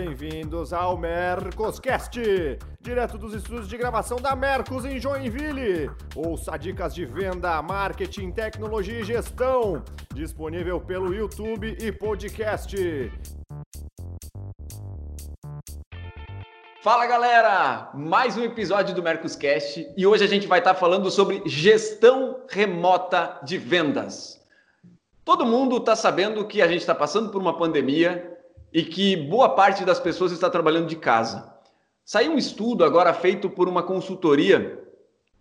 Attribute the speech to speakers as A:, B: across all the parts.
A: Bem-vindos ao Mercoscast, direto dos estúdios de gravação da Mercos em Joinville. Ouça dicas de venda, marketing, tecnologia e gestão, disponível pelo YouTube e podcast.
B: Fala galera, mais um episódio do Mercoscast e hoje a gente vai estar falando sobre gestão remota de vendas. Todo mundo está sabendo que a gente está passando por uma pandemia e que boa parte das pessoas está trabalhando de casa. Saiu um estudo agora feito por uma consultoria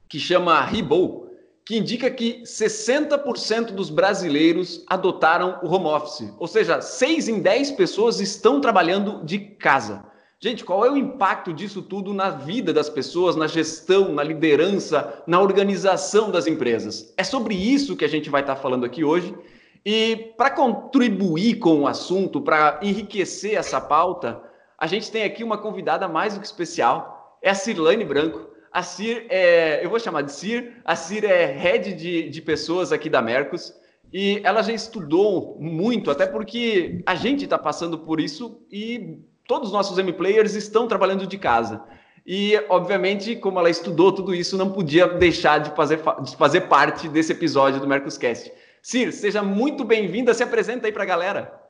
B: que chama Ribou, que indica que 60% dos brasileiros adotaram o home office, ou seja, 6 em 10 pessoas estão trabalhando de casa. Gente, qual é o impacto disso tudo na vida das pessoas, na gestão, na liderança, na organização das empresas? É sobre isso que a gente vai estar falando aqui hoje. E para contribuir com o assunto, para enriquecer essa pauta, a gente tem aqui uma convidada mais do que especial, é a Cirlane Branco. A Cir é, eu vou chamar de Cir, a Cir é head de, de pessoas aqui da Mercos e ela já estudou muito, até porque a gente está passando por isso e todos os nossos M-Players estão trabalhando de casa. E, obviamente, como ela estudou tudo isso, não podia deixar de fazer, de fazer parte desse episódio do Mercoscast. Cir, seja muito bem-vinda, se apresenta aí para a galera.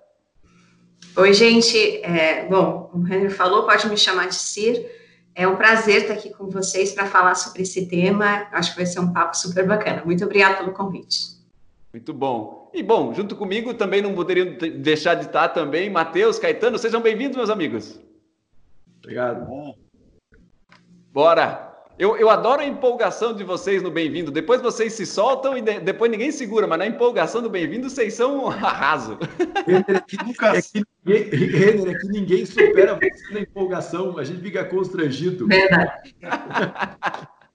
C: Oi, gente. É, bom, o Henry falou, pode me chamar de Cir. É um prazer estar aqui com vocês para falar sobre esse tema. Acho que vai ser um papo super bacana. Muito obrigada pelo convite.
B: Muito bom. E bom, junto comigo também não poderiam deixar de estar também Matheus, Caetano. Sejam bem-vindos, meus amigos.
D: Obrigado.
B: Bora! Eu, eu adoro a empolgação de vocês no Bem-vindo. Depois vocês se soltam e de, depois ninguém segura, mas na empolgação do Bem-vindo vocês são arraso.
D: Renner, é que nunca... é que ninguém, Renner, é que ninguém supera você na empolgação. A gente fica constrangido.
C: Verdade.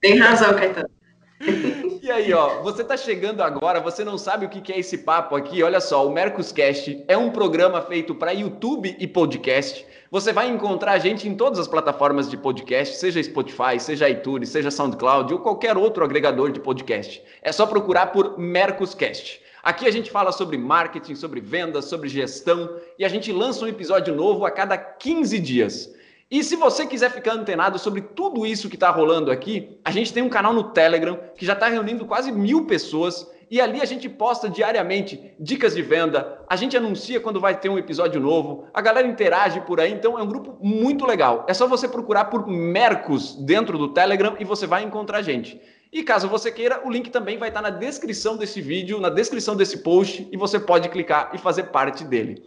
C: Tem razão, Caetano.
B: E aí, ó, você tá chegando agora, você não sabe o que é esse papo aqui. Olha só, o Mercoscast é um programa feito para YouTube e podcast. Você vai encontrar a gente em todas as plataformas de podcast, seja Spotify, seja iTunes, seja SoundCloud ou qualquer outro agregador de podcast. É só procurar por Mercoscast. Aqui a gente fala sobre marketing, sobre vendas, sobre gestão e a gente lança um episódio novo a cada 15 dias. E se você quiser ficar antenado sobre tudo isso que está rolando aqui, a gente tem um canal no Telegram que já está reunindo quase mil pessoas e ali a gente posta diariamente dicas de venda, a gente anuncia quando vai ter um episódio novo, a galera interage por aí, então é um grupo muito legal. É só você procurar por Mercos dentro do Telegram e você vai encontrar a gente. E caso você queira, o link também vai estar na descrição desse vídeo, na descrição desse post, e você pode clicar e fazer parte dele.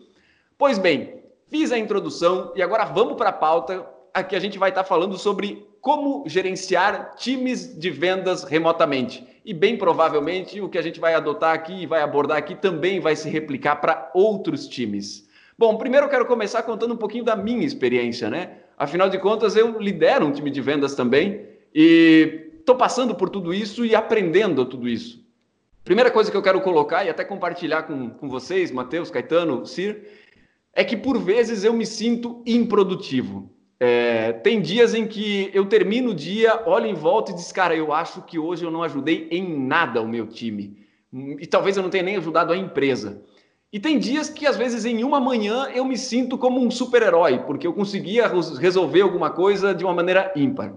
B: Pois bem, Fiz a introdução e agora vamos para a pauta. Aqui a gente vai estar falando sobre como gerenciar times de vendas remotamente. E bem provavelmente o que a gente vai adotar aqui e vai abordar aqui também vai se replicar para outros times. Bom, primeiro eu quero começar contando um pouquinho da minha experiência, né? Afinal de contas, eu lidero um time de vendas também e estou passando por tudo isso e aprendendo tudo isso. Primeira coisa que eu quero colocar e até compartilhar com, com vocês, Matheus, Caetano, Cir, é que por vezes eu me sinto improdutivo. É, tem dias em que eu termino o dia, olho em volta e diz, cara, eu acho que hoje eu não ajudei em nada o meu time. E talvez eu não tenha nem ajudado a empresa. E tem dias que, às vezes, em uma manhã, eu me sinto como um super-herói, porque eu conseguia resolver alguma coisa de uma maneira ímpar.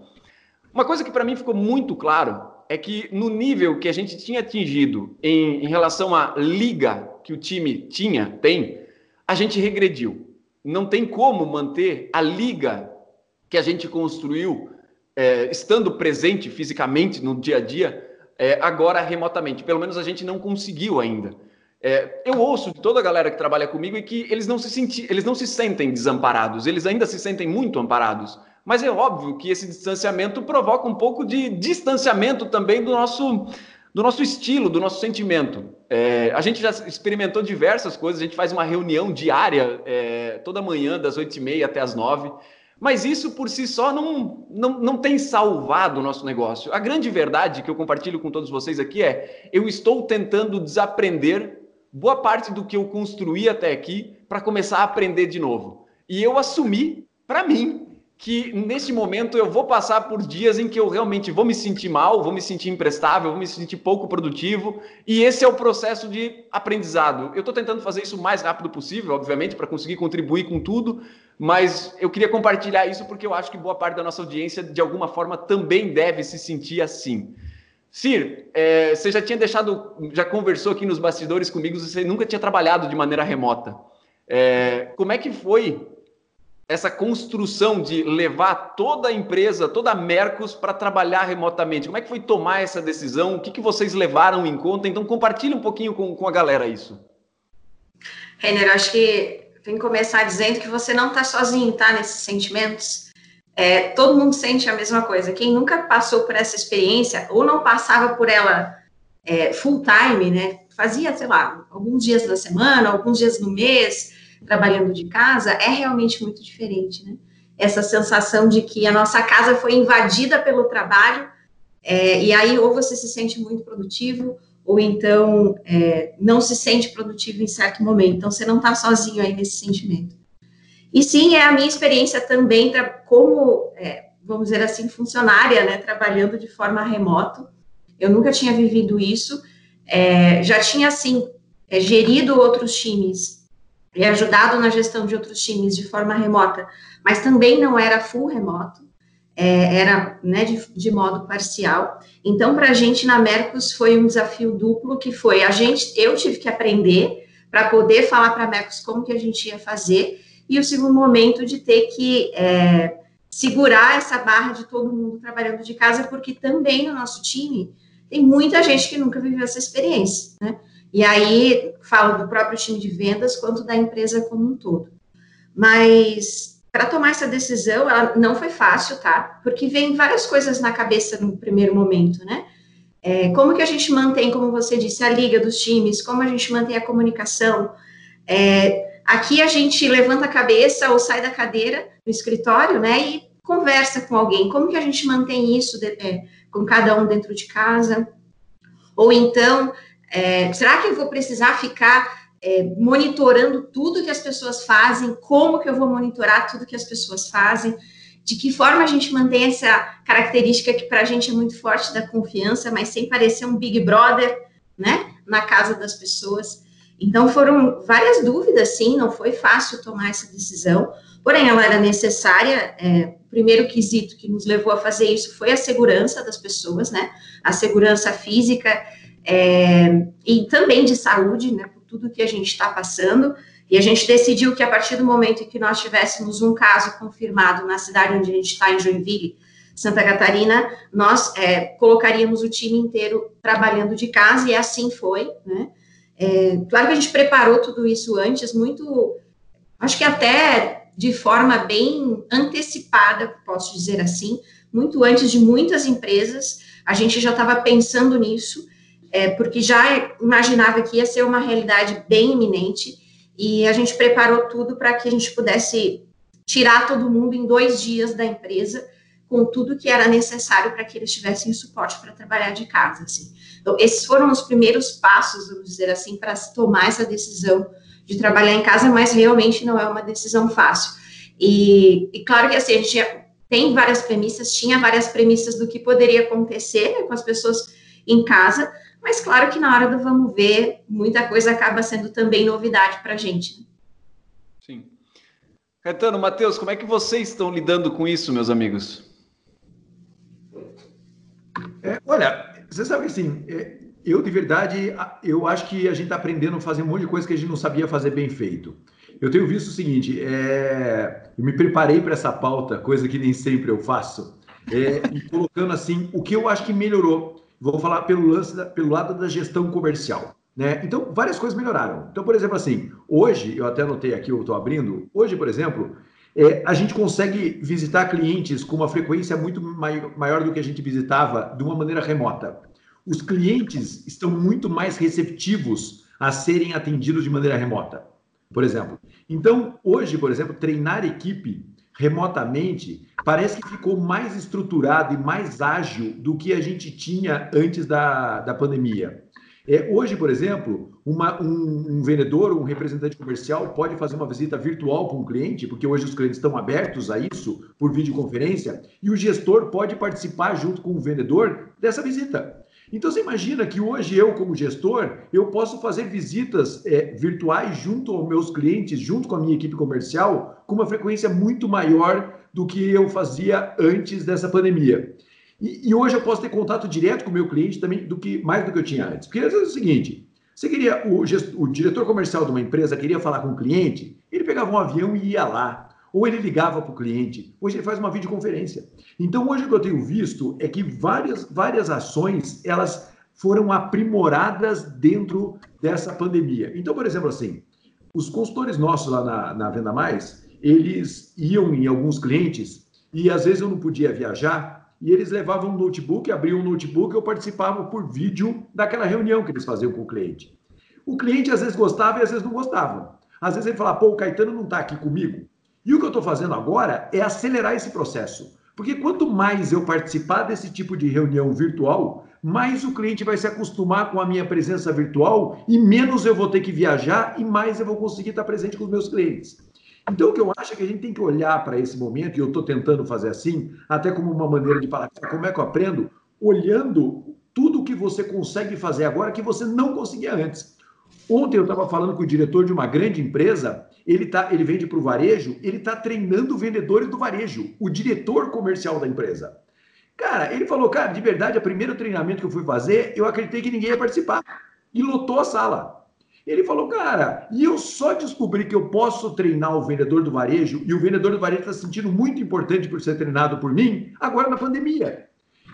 B: Uma coisa que para mim ficou muito claro é que no nível que a gente tinha atingido em, em relação à liga que o time tinha, tem, a gente regrediu. Não tem como manter a liga que a gente construiu é, estando presente fisicamente no dia a dia, é, agora remotamente. Pelo menos a gente não conseguiu ainda. É, eu ouço de toda a galera que trabalha comigo e que eles não, se senti, eles não se sentem desamparados, eles ainda se sentem muito amparados. Mas é óbvio que esse distanciamento provoca um pouco de distanciamento também do nosso, do nosso estilo, do nosso sentimento. É, a gente já experimentou diversas coisas, a gente faz uma reunião diária é, toda manhã, das 8h30 até as 9 mas isso por si só não, não, não tem salvado o nosso negócio. A grande verdade que eu compartilho com todos vocês aqui é: eu estou tentando desaprender boa parte do que eu construí até aqui para começar a aprender de novo. E eu assumi para mim que neste momento eu vou passar por dias em que eu realmente vou me sentir mal, vou me sentir imprestável, vou me sentir pouco produtivo, e esse é o processo de aprendizado. Eu estou tentando fazer isso o mais rápido possível, obviamente, para conseguir contribuir com tudo, mas eu queria compartilhar isso porque eu acho que boa parte da nossa audiência, de alguma forma, também deve se sentir assim. Sir, é, você já tinha deixado, já conversou aqui nos bastidores comigo, você nunca tinha trabalhado de maneira remota. É, como é que foi essa construção de levar toda a empresa, toda a Mercos para trabalhar remotamente? Como é que foi tomar essa decisão? O que, que vocês levaram em conta? Então, compartilhe um pouquinho com, com a galera isso.
C: Renner, acho que que começar dizendo que você não está sozinho, tá? Nesses sentimentos. É, todo mundo sente a mesma coisa. Quem nunca passou por essa experiência, ou não passava por ela é, full time, né? Fazia, sei lá, alguns dias da semana, alguns dias no mês, trabalhando de casa, é realmente muito diferente, né? Essa sensação de que a nossa casa foi invadida pelo trabalho, é, e aí ou você se sente muito produtivo, ou então é, não se sente produtivo em certo momento. Então, você não está sozinho aí nesse sentimento. E sim, é a minha experiência também como, é, vamos dizer assim, funcionária, né, trabalhando de forma remoto. Eu nunca tinha vivido isso. É, já tinha, assim, é, gerido outros times e ajudado na gestão de outros times de forma remota, mas também não era full remoto, é, era né, de, de, modo parcial. Então, para a gente na Mercos foi um desafio duplo, que foi a gente, eu tive que aprender para poder falar para a Mercos como que a gente ia fazer, e o segundo momento de ter que é, segurar essa barra de todo mundo trabalhando de casa, porque também no nosso time tem muita gente que nunca viveu essa experiência, né? E aí, falo do próprio time de vendas quanto da empresa como um todo. Mas para tomar essa decisão, ela não foi fácil, tá? Porque vem várias coisas na cabeça no primeiro momento, né? É, como que a gente mantém, como você disse, a liga dos times, como a gente mantém a comunicação. É, aqui a gente levanta a cabeça ou sai da cadeira no escritório, né? E conversa com alguém. Como que a gente mantém isso de, é, com cada um dentro de casa? Ou então é, será que eu vou precisar ficar é, monitorando tudo que as pessoas fazem? Como que eu vou monitorar tudo que as pessoas fazem? De que forma a gente mantém essa característica que para a gente é muito forte da confiança, mas sem parecer um Big Brother, né? Na casa das pessoas. Então foram várias dúvidas, sim, não foi fácil tomar essa decisão, porém ela era necessária. É, o primeiro quesito que nos levou a fazer isso foi a segurança das pessoas, né? A segurança física é, e também de saúde, né, por tudo que a gente está passando. E a gente decidiu que a partir do momento em que nós tivéssemos um caso confirmado na cidade onde a gente está, em Joinville, Santa Catarina, nós é, colocaríamos o time inteiro trabalhando de casa, e assim foi, né? É, claro que a gente preparou tudo isso antes, muito, acho que até de forma bem antecipada, posso dizer assim, muito antes de muitas empresas, a gente já estava pensando nisso, é, porque já imaginava que ia ser uma realidade bem iminente e a gente preparou tudo para que a gente pudesse tirar todo mundo em dois dias da empresa com tudo que era necessário para que eles tivessem suporte para trabalhar de casa. Assim. Então, esses foram os primeiros passos, vamos dizer assim, para tomar essa decisão de trabalhar em casa, mas realmente não é uma decisão fácil. E, e claro que assim, a gente tem várias premissas, tinha várias premissas do que poderia acontecer né, com as pessoas em casa, mas claro que na hora do vamos ver, muita coisa acaba sendo também novidade para a gente. Né?
B: Sim. Caetano, Matheus, como é que vocês estão lidando com isso, meus amigos?
D: É, olha, você sabe que assim, é, eu de verdade, eu acho que a gente está aprendendo a fazer um monte de coisa que a gente não sabia fazer bem feito. Eu tenho visto o seguinte, é, eu me preparei para essa pauta, coisa que nem sempre eu faço, é, e colocando assim o que eu acho que melhorou. Vou falar pelo, lance da, pelo lado da gestão comercial. Né? Então, várias coisas melhoraram. Então, por exemplo, assim, hoje, eu até anotei aqui, eu estou abrindo, hoje, por exemplo, é, a gente consegue visitar clientes com uma frequência muito mai maior do que a gente visitava de uma maneira remota. Os clientes estão muito mais receptivos a serem atendidos de maneira remota, por exemplo. Então, hoje, por exemplo, treinar equipe remotamente parece que ficou mais estruturado e mais ágil do que a gente tinha antes da, da pandemia. É, hoje, por exemplo, uma, um, um, vendedor, um representante comercial pode fazer uma visita virtual para um cliente, porque hoje os clientes estão abertos a isso por videoconferência, e o gestor pode participar junto com o vendedor dessa visita. Então você imagina que hoje eu, como gestor, eu posso fazer visitas é, virtuais junto aos meus clientes, junto com a minha equipe comercial, com uma frequência muito maior do que eu fazia antes dessa pandemia. E, e, hoje eu posso ter contato direto com o meu cliente também do que mais do que eu tinha antes. Porque às vezes é o seguinte: você queria, o, o diretor comercial de uma empresa queria falar com o cliente, ele pegava um avião e ia lá. Ou ele ligava para o cliente. Hoje ele faz uma videoconferência. Então, hoje o que eu tenho visto é que várias, várias ações elas foram aprimoradas dentro dessa pandemia. Então, por exemplo, assim, os consultores nossos lá na, na Venda Mais, eles iam em alguns clientes e às vezes eu não podia viajar e eles levavam um notebook, abriam um notebook, eu participava por vídeo daquela reunião que eles faziam com o cliente. O cliente às vezes gostava e às vezes não gostava. Às vezes ele falava, pô, o Caetano não está aqui comigo. E o que eu estou fazendo agora é acelerar esse processo. Porque quanto mais eu participar desse tipo de reunião virtual, mais o cliente vai se acostumar com a minha presença virtual e menos eu vou ter que viajar e mais eu vou conseguir estar presente com os meus clientes. Então, o que eu acho é que a gente tem que olhar para esse momento, e eu estou tentando fazer assim, até como uma maneira de falar como é que eu aprendo, olhando tudo que você consegue fazer agora que você não conseguia antes. Ontem eu estava falando com o diretor de uma grande empresa, ele, tá, ele vende para o varejo, ele está treinando vendedores do varejo, o diretor comercial da empresa. Cara, ele falou, cara, de verdade, o primeiro treinamento que eu fui fazer, eu acreditei que ninguém ia participar. E lotou a sala. Ele falou, cara, e eu só descobri que eu posso treinar o vendedor do varejo, e o vendedor do varejo está se sentindo muito importante por ser treinado por mim, agora na pandemia.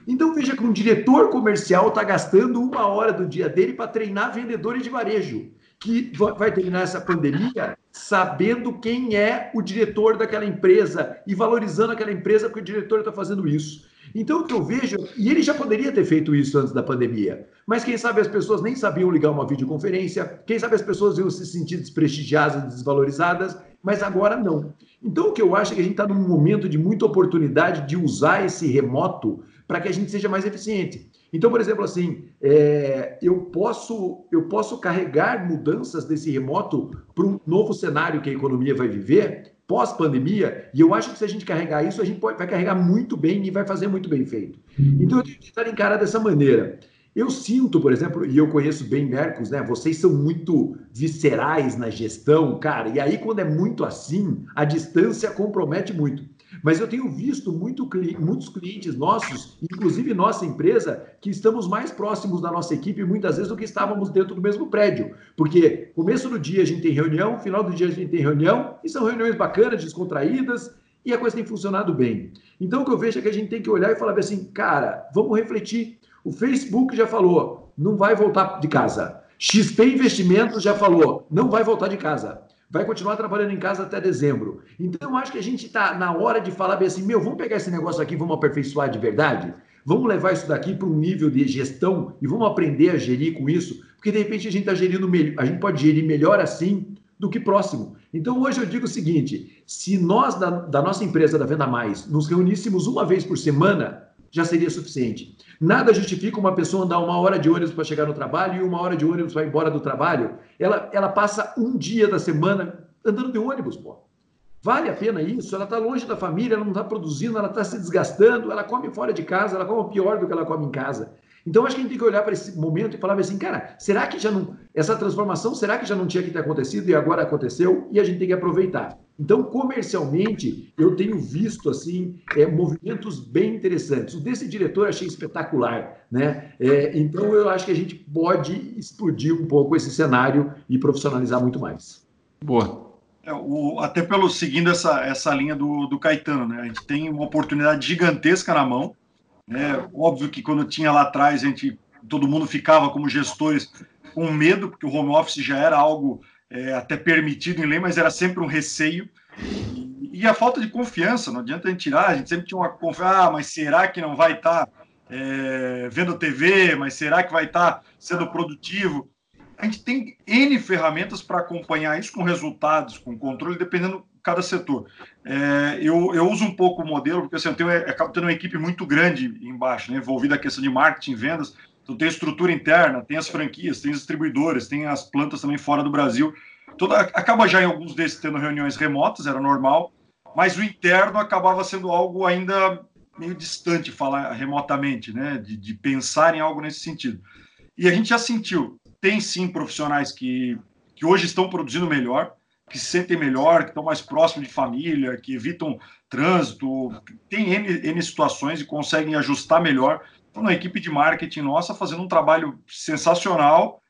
D: Então veja que um diretor comercial está gastando uma hora do dia dele para treinar vendedores de varejo, que vai terminar essa pandemia sabendo quem é o diretor daquela empresa e valorizando aquela empresa porque o diretor está fazendo isso. Então, o que eu vejo, e ele já poderia ter feito isso antes da pandemia, mas quem sabe as pessoas nem sabiam ligar uma videoconferência, quem sabe as pessoas iam se sentir desprestigiadas, desvalorizadas, mas agora não. Então, o que eu acho é que a gente está num momento de muita oportunidade de usar esse remoto para que a gente seja mais eficiente. Então, por exemplo, assim, é, eu, posso, eu posso carregar mudanças desse remoto para um novo cenário que a economia vai viver pós-pandemia, e eu acho que se a gente carregar isso, a gente pode, vai carregar muito bem e vai fazer muito bem feito. Então, eu tenho que estar encarado dessa maneira. Eu sinto, por exemplo, e eu conheço bem Mercos, né? Vocês são muito viscerais na gestão, cara, e aí quando é muito assim, a distância compromete muito. Mas eu tenho visto muito, muitos clientes nossos, inclusive nossa empresa, que estamos mais próximos da nossa equipe muitas vezes do que estávamos dentro do mesmo prédio. Porque começo do dia a gente tem reunião, final do dia a gente tem reunião, e são reuniões bacanas, descontraídas, e a coisa tem funcionado bem. Então o que eu vejo é que a gente tem que olhar e falar assim, cara, vamos refletir. O Facebook já falou, não vai voltar de casa. XP Investimentos já falou, não vai voltar de casa vai continuar trabalhando em casa até dezembro. Então, eu acho que a gente está na hora de falar bem assim: meu, vamos pegar esse negócio aqui, vamos aperfeiçoar de verdade? Vamos levar isso daqui para um nível de gestão e vamos aprender a gerir com isso, porque de repente a gente está gerindo melhor, a gente pode gerir melhor assim do que próximo. Então hoje eu digo o seguinte: se nós da, da nossa empresa da Venda Mais nos reuníssemos uma vez por semana, já seria suficiente. Nada justifica uma pessoa andar uma hora de ônibus para chegar no trabalho e uma hora de ônibus para ir embora do trabalho. Ela, ela passa um dia da semana andando de ônibus, pô. Vale a pena isso? Ela está longe da família, ela não está produzindo, ela está se desgastando, ela come fora de casa, ela come pior do que ela come em casa. Então, acho que a gente tem que olhar para esse momento e falar assim, cara, será que já não. Essa transformação, será que já não tinha que ter acontecido e agora aconteceu? E a gente tem que aproveitar. Então, comercialmente, eu tenho visto assim é, movimentos bem interessantes. O desse diretor achei espetacular, né? É, então, eu acho que a gente pode explodir um pouco esse cenário e profissionalizar muito mais.
E: Boa. É, o, até pelo seguindo essa, essa linha do, do Caetano, né? A gente tem uma oportunidade gigantesca na mão é óbvio que quando tinha lá atrás, a gente, todo mundo ficava como gestores com medo, porque o home office já era algo é, até permitido em lei, mas era sempre um receio. E, a falta de confiança, não adianta a gente tirar, a gente sempre tinha uma confiança, ah, mas será que não vai estar tá, é, vendo TV, mas será que vai estar tá sendo produtivo? A gente tem N ferramentas para acompanhar isso com resultados, com controle, dependendo cada setor. É, eu, eu uso um pouco o modelo, porque assim, eu tenho, acabo tendo uma equipe muito grande embaixo, né, envolvida a questão de marketing, vendas, Então tem a estrutura interna, tem as franquias, tem os distribuidores, tem as plantas também fora do Brasil. Toda, acaba já em alguns desses tendo reuniões remotas, era normal, mas o interno acabava sendo algo ainda meio distante falar remotamente, né? De, de pensar em algo nesse sentido. E a gente já sentiu, tem sim profissionais que, que hoje estão produzindo melhor, que se sentem melhor, que estão mais próximos de família, que evitam trânsito, tem N, N situações e conseguem ajustar melhor. Uma equipe de marketing nossa fazendo um trabalho sensacional,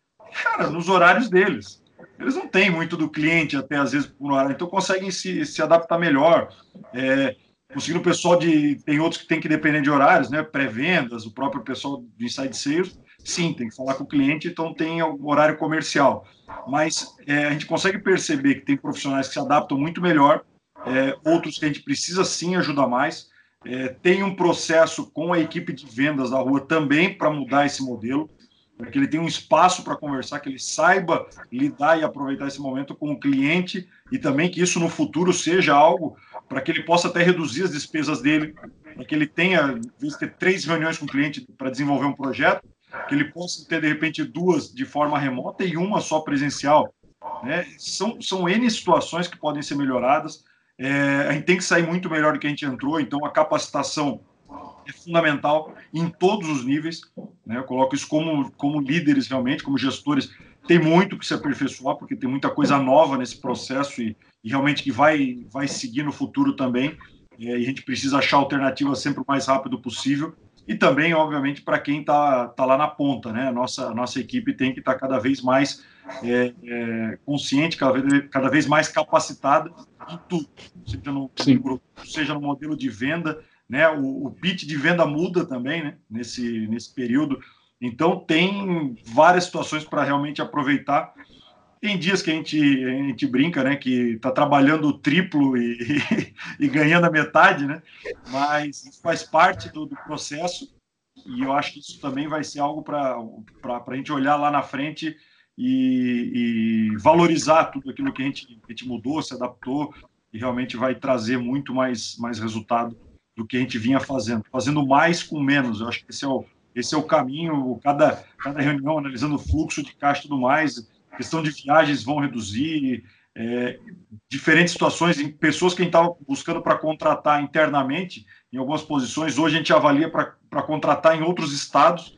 E: cara, nos horários deles. Eles não têm muito do cliente até às vezes por hora, então conseguem se, se adaptar melhor. É, conseguindo o pessoal de. Tem outros que tem que depender de horários, né? Pré-vendas, o próprio pessoal do Inside Sales sim, tem que falar com o cliente, então tem horário comercial. Mas é, a gente consegue perceber que tem profissionais que se adaptam muito melhor, é, outros que a gente precisa sim ajudar mais. É, tem um processo com a equipe de vendas da rua também para mudar esse modelo, para que ele tenha um espaço para conversar, que ele saiba lidar e aproveitar esse momento com o cliente e também que isso no futuro seja algo para que ele possa até reduzir as despesas dele, para que ele tenha, em ter três reuniões com o cliente para desenvolver um projeto, que ele possa ter, de repente, duas de forma remota e uma só presencial. Né? São, são N situações que podem ser melhoradas. É, a gente tem que sair muito melhor do que a gente entrou, então a capacitação é fundamental em todos os níveis. Né? Eu coloco isso como, como líderes, realmente, como gestores. Tem muito que se aperfeiçoar, porque tem muita coisa nova nesse processo e, e realmente que vai, vai seguir no futuro também. É, e a gente precisa achar alternativas sempre o mais rápido possível e também, obviamente, para quem está tá lá na ponta, né? Nossa, nossa equipe tem que estar tá cada vez mais é, é, consciente, cada vez, cada vez mais capacitada em tudo, seja no, no seja no modelo de venda, né? O, o pitch de venda muda também, né? Nesse, nesse período. Então, tem várias situações para realmente aproveitar tem dias que a gente, a gente brinca, né, que está trabalhando o triplo e, e, e, ganhando a metade, né? Mas isso faz parte do, do, processo e eu acho que isso também vai ser algo para a gente olhar lá na frente e, e, valorizar tudo aquilo que a gente, a gente mudou, se adaptou e realmente vai trazer muito mais, mais resultado do que a gente vinha fazendo, fazendo mais com menos. Eu acho que esse é o, esse é o caminho. Cada, cada reunião analisando o fluxo de caixa e tudo mais questão de viagens vão reduzir, é, diferentes situações, em pessoas que a gente estava buscando para contratar internamente, em algumas posições, hoje a gente avalia para contratar em outros estados.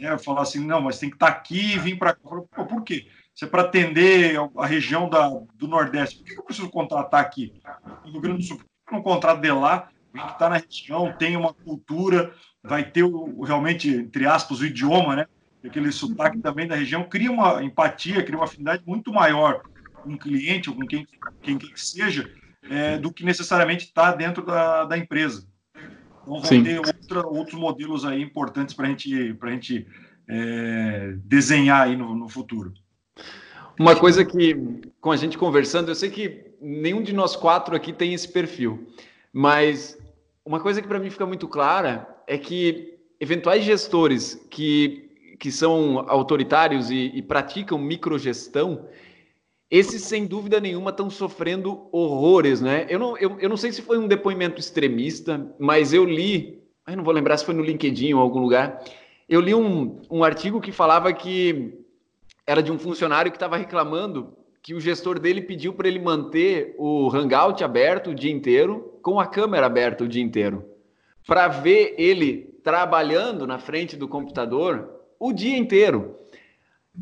E: Né, falar assim, não, mas tem que estar tá aqui e vir para cá. Por quê? Se é para atender a região da, do Nordeste, por que eu preciso contratar aqui? No Rio Grande do Sul, por que eu não contrato de lá? Vem que está na região, tem uma cultura, vai ter o, realmente, entre aspas, o idioma, né? aquele sotaque também da região, cria uma empatia, cria uma afinidade muito maior com o cliente ou com quem, quem quer que seja, é, do que necessariamente está dentro da, da empresa. Então, vão Sim. ter outra, outros modelos aí importantes para gente, a gente é, desenhar aí no, no futuro.
B: Uma coisa que, com a gente conversando, eu sei que nenhum de nós quatro aqui tem esse perfil, mas uma coisa que para mim fica muito clara é que eventuais gestores que que são autoritários e, e praticam microgestão, esses, sem dúvida nenhuma, estão sofrendo horrores, né? Eu não, eu, eu não sei se foi um depoimento extremista, mas eu li, eu não vou lembrar se foi no LinkedIn ou algum lugar, eu li um, um artigo que falava que era de um funcionário que estava reclamando que o gestor dele pediu para ele manter o Hangout aberto o dia inteiro, com a câmera aberta o dia inteiro, para ver ele trabalhando na frente do computador o dia inteiro.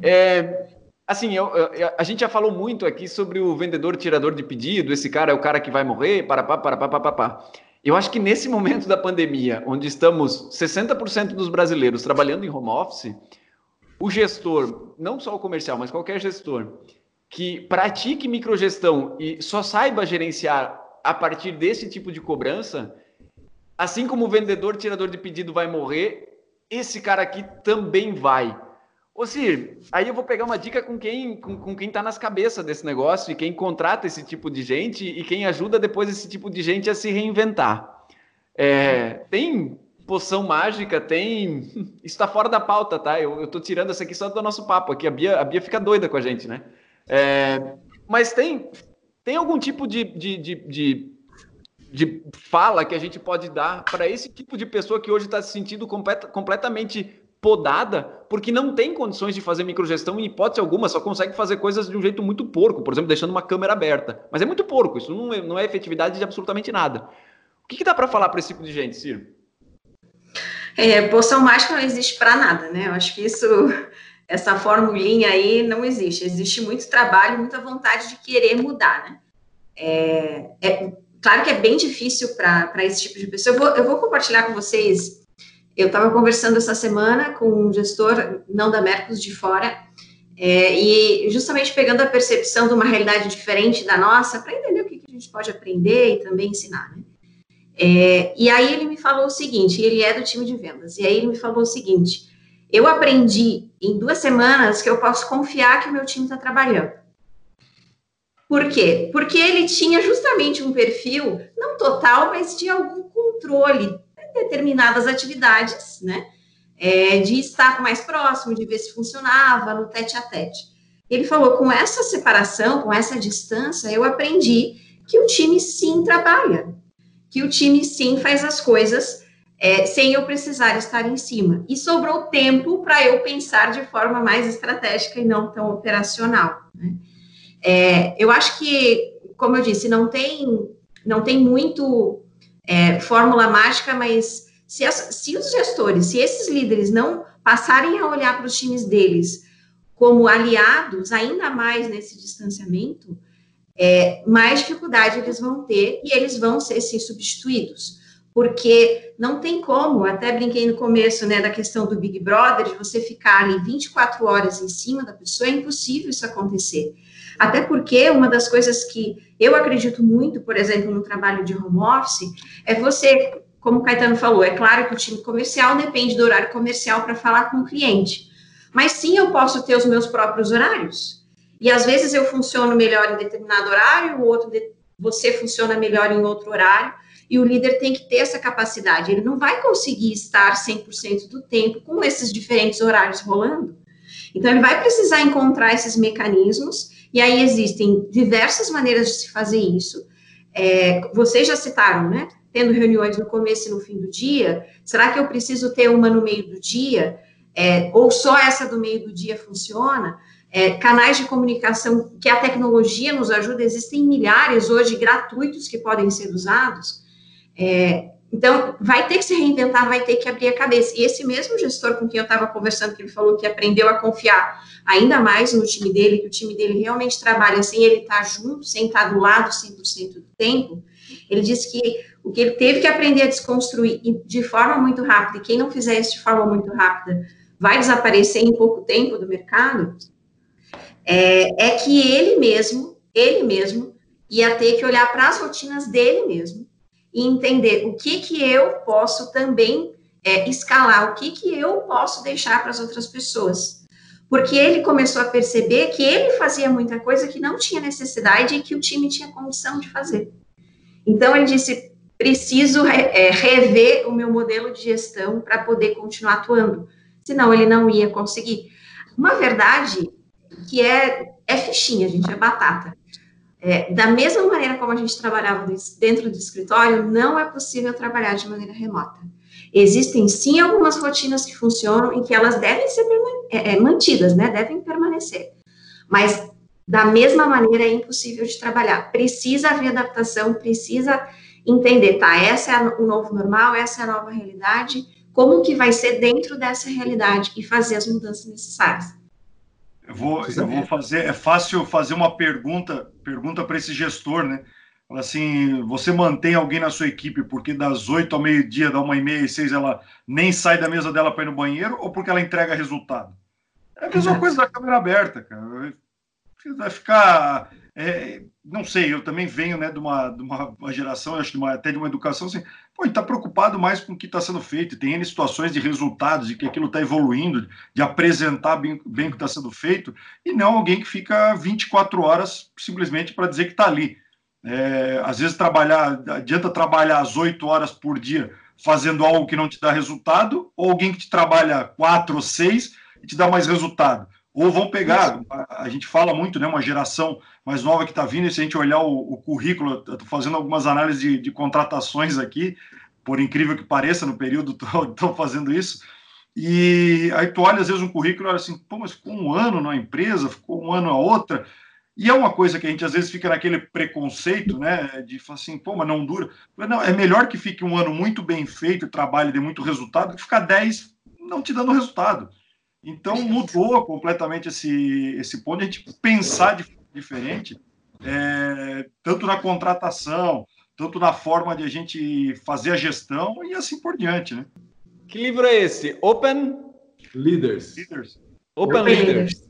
B: É, assim, eu, eu, a gente já falou muito aqui sobre o vendedor tirador de pedido, esse cara é o cara que vai morrer, para pá, para pá, pá, pá, Eu acho que nesse momento da pandemia, onde estamos 60% dos brasileiros trabalhando em home office, o gestor, não só o comercial, mas qualquer gestor, que pratique microgestão e só saiba gerenciar a partir desse tipo de cobrança, assim como o vendedor tirador de pedido vai morrer, esse cara aqui também vai. Ô Cir, aí eu vou pegar uma dica com quem com, com quem tá nas cabeças desse negócio e quem contrata esse tipo de gente e quem ajuda depois esse tipo de gente a se reinventar. É, tem poção mágica, tem. Isso está fora da pauta, tá? Eu, eu tô tirando essa aqui só do nosso papo aqui. A Bia, a Bia fica doida com a gente, né? É, mas tem, tem algum tipo de, de, de, de de fala que a gente pode dar para esse tipo de pessoa que hoje está se sentindo complet, completamente podada porque não tem condições de fazer microgestão em hipótese alguma, só consegue fazer coisas de um jeito muito porco, por exemplo, deixando uma câmera aberta. Mas é muito porco, isso não é, não é efetividade de absolutamente nada. O que, que dá para falar para esse tipo de gente, Ciro?
C: É, poção mágica não existe para nada, né? Eu acho que isso, essa formulinha aí não existe. Existe muito trabalho, muita vontade de querer mudar, né? É, é claro que é bem difícil para esse tipo de pessoa. Eu vou, eu vou compartilhar com vocês eu estava conversando essa semana com um gestor, não da Mercos, de fora, é, e justamente pegando a percepção de uma realidade diferente da nossa, para entender o que, que, a gente pode aprender e também ensinar, né? É, e aí ele me falou o seguinte, ele é do time de vendas, e aí ele me falou o seguinte, eu aprendi em duas semanas que eu posso confiar que o meu time está trabalhando. Por quê? Porque ele tinha justamente um perfil, não total, mas de algum controle determinadas atividades, né? É, de estar mais próximo, de ver se funcionava no tete a tete. Ele falou: com essa separação, com essa distância, eu aprendi que o time sim trabalha, que o time sim faz as coisas é, sem eu precisar estar em cima. E sobrou tempo para eu pensar de forma mais estratégica e não tão operacional. Né? É, eu acho que, como eu disse, não tem, não tem muito é, fórmula mágica, mas se, as, se os gestores, se esses líderes não passarem a olhar para os times deles como aliados, ainda mais nesse distanciamento, é, mais dificuldade eles vão ter e eles vão ser sim, substituídos. Porque não tem como, até brinquei no começo né, da questão do Big Brother, de você ficar ali 24 horas em cima da pessoa, é impossível isso acontecer. Até porque uma das coisas que eu acredito muito, por exemplo, no trabalho de home office, é você, como o Caetano falou, é claro que o time comercial depende do horário comercial para falar com o cliente. Mas sim, eu posso ter os meus próprios horários. E às vezes eu funciono melhor em determinado horário, o outro você funciona melhor em outro horário, e o líder tem que ter essa capacidade. Ele não vai conseguir estar 100% do tempo com esses diferentes horários rolando. Então, ele vai precisar encontrar esses mecanismos e aí existem diversas maneiras de se fazer isso. É, vocês já citaram, né? Tendo reuniões no começo e no fim do dia, será que eu preciso ter uma no meio do dia? É, ou só essa do meio do dia funciona? É, canais de comunicação que a tecnologia nos ajuda, existem milhares hoje gratuitos que podem ser usados. É, então, vai ter que se reinventar, vai ter que abrir a cabeça. E esse mesmo gestor com quem eu estava conversando, que ele falou que aprendeu a confiar ainda mais no time dele, que o time dele realmente trabalha sem ele estar junto, sem estar do lado 100% do tempo, ele disse que o que ele teve que aprender a desconstruir de forma muito rápida, e quem não fizer isso de forma muito rápida vai desaparecer em pouco tempo do mercado, é, é que ele mesmo, ele mesmo, ia ter que olhar para as rotinas dele mesmo e entender o que que eu posso também é, escalar, o que que eu posso deixar para as outras pessoas. Porque ele começou a perceber que ele fazia muita coisa que não tinha necessidade e que o time tinha condição de fazer. Então ele disse: preciso é, rever o meu modelo de gestão para poder continuar atuando, senão ele não ia conseguir. Uma verdade que é, é fichinha, gente, é batata. É, da mesma maneira como a gente trabalhava dentro do escritório, não é possível trabalhar de maneira remota. Existem sim algumas rotinas que funcionam e que elas devem ser é, é, mantidas, né? Devem permanecer. Mas da mesma maneira é impossível de trabalhar. Precisa haver adaptação, precisa entender, tá? Essa é o novo normal, essa é a nova realidade. Como que vai ser dentro dessa realidade e fazer as mudanças necessárias?
E: Eu vou, eu vou fazer. É fácil fazer uma pergunta, pergunta para esse gestor, né? Assim, você mantém alguém na sua equipe porque das 8 ao meio-dia, da uma e meia e seis, ela nem sai da mesa dela para ir no banheiro ou porque ela entrega resultado? É a mesma coisa da câmera aberta, cara. Vai ficar. É, não sei, eu também venho né, de, uma, de uma, uma geração, acho que até de uma educação assim, pô, está preocupado mais com o que está sendo feito, tem N situações de resultados, de que aquilo está evoluindo, de apresentar bem, bem o que está sendo feito, e não alguém que fica 24 horas simplesmente para dizer que está ali. É, às vezes trabalhar, adianta trabalhar as 8 horas por dia fazendo algo que não te dá resultado, ou alguém que te trabalha 4 ou 6 e te dá mais resultado. Ou vão pegar, a gente fala muito, né, uma geração mais nova que está vindo, e se a gente olhar o, o currículo, estou fazendo algumas análises de, de, contratações aqui, por incrível que pareça, no período estão fazendo isso, E aí tu olha às vezes um currículo e olha assim, pô, mas ficou um ano na empresa, ficou um ano a outra. E é uma coisa que a gente às vezes fica naquele preconceito, né? De falar assim, pô, mas não dura. Não, é melhor que fique um ano muito bem feito, trabalhe de muito resultado, que ficar 10 não te dando resultado. Então mudou completamente esse, esse ponto, a gente pensar de diferente, é, tanto na contratação, tanto na forma de a gente fazer a gestão e assim por diante, né?
B: Que livro é esse? Open
D: Leaders.
B: Leaders. Open, Open Leaders. Leaders.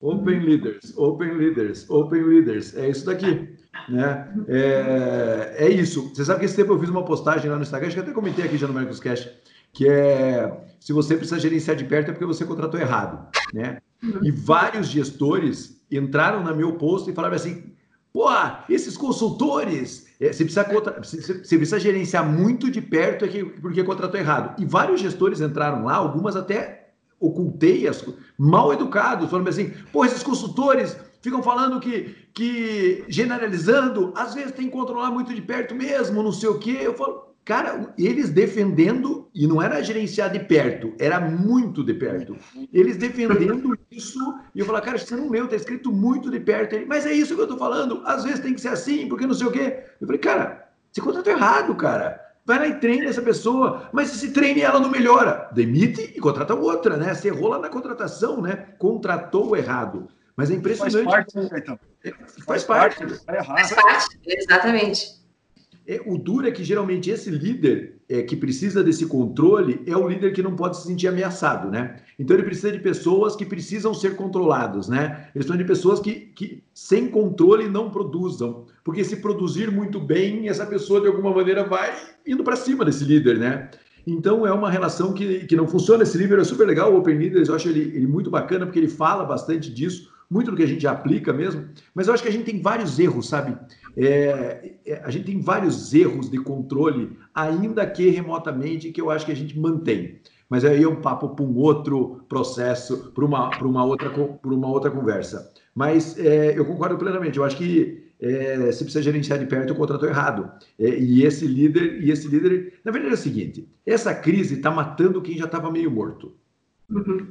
D: Open Leaders, Open Leaders, Open Leaders. É isso daqui. Né? É, é isso. Você sabe que esse tempo eu fiz uma postagem lá no Instagram, acho que até comentei aqui já no Mercoscast, que é se você precisa gerenciar de perto é porque você contratou errado. Né? E vários gestores entraram no meu post e falaram assim: pô, esses consultores, é, você, precisa contra... você precisa gerenciar muito de perto é porque contratou errado. E vários gestores entraram lá, algumas até ocultei, as, mal educados, falando assim, pô, esses consultores ficam falando que, que generalizando, às vezes tem que controlar muito de perto mesmo, não sei o quê. Eu falo, cara, eles defendendo, e não era gerenciar de perto, era muito de perto. Eles defendendo isso, e eu falo, cara, você não leu, tá escrito muito de perto. Ele, mas é isso que eu tô falando, às vezes tem que ser assim, porque não sei o quê. Eu falei, cara, você contratou errado, cara. Vai lá e treine essa pessoa. Mas se treine ela não melhora, demite e contrata outra, né? Você errou lá na contratação, né? Contratou errado. Mas é impressionante. Faz parte, né?
C: É, faz, faz parte. parte. É faz parte, exatamente.
D: É, o duro é que geralmente esse líder é, que precisa desse controle é o líder que não pode se sentir ameaçado, né? Então ele precisa de pessoas que precisam ser controlados, né? Eles precisam de pessoas que, que sem controle não produzam, porque se produzir muito bem, essa pessoa de alguma maneira vai indo para cima desse líder, né? Então é uma relação que, que não funciona. Esse livro é super legal, o Open Leaders, eu acho ele, ele muito bacana porque ele fala bastante disso muito do que a gente aplica mesmo, mas eu acho que a gente tem vários erros, sabe? É, é, a gente tem vários erros de controle, ainda que remotamente, que eu acho que a gente mantém. Mas aí é um papo para um outro processo, para uma, uma, outra, uma outra conversa. Mas é, eu concordo plenamente. Eu acho que é, se precisa gerenciar de perto o contrato errado. É, e esse líder, e esse líder, na verdade é o seguinte: essa crise está matando quem já estava meio morto. Uhum.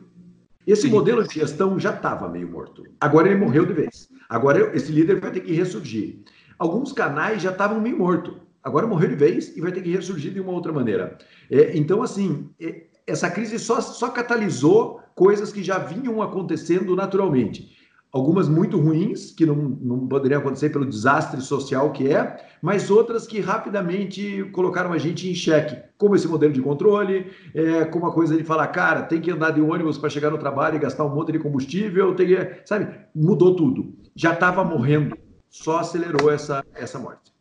D: Esse Sim. modelo de gestão já estava meio morto. Agora ele morreu de vez. Agora esse líder vai ter que ressurgir. Alguns canais já estavam meio morto. Agora morreu de vez e vai ter que ressurgir de uma outra maneira. É, então, assim, é, essa crise só, só catalisou coisas que já vinham acontecendo naturalmente algumas muito ruins, que não, não poderiam acontecer pelo desastre social que é, mas outras que rapidamente colocaram a gente em xeque, como esse modelo de controle, é, como a coisa de falar, cara, tem que andar de ônibus para chegar no trabalho e gastar um monte de combustível, tem que, sabe, mudou tudo. Já estava morrendo, só acelerou essa, essa morte.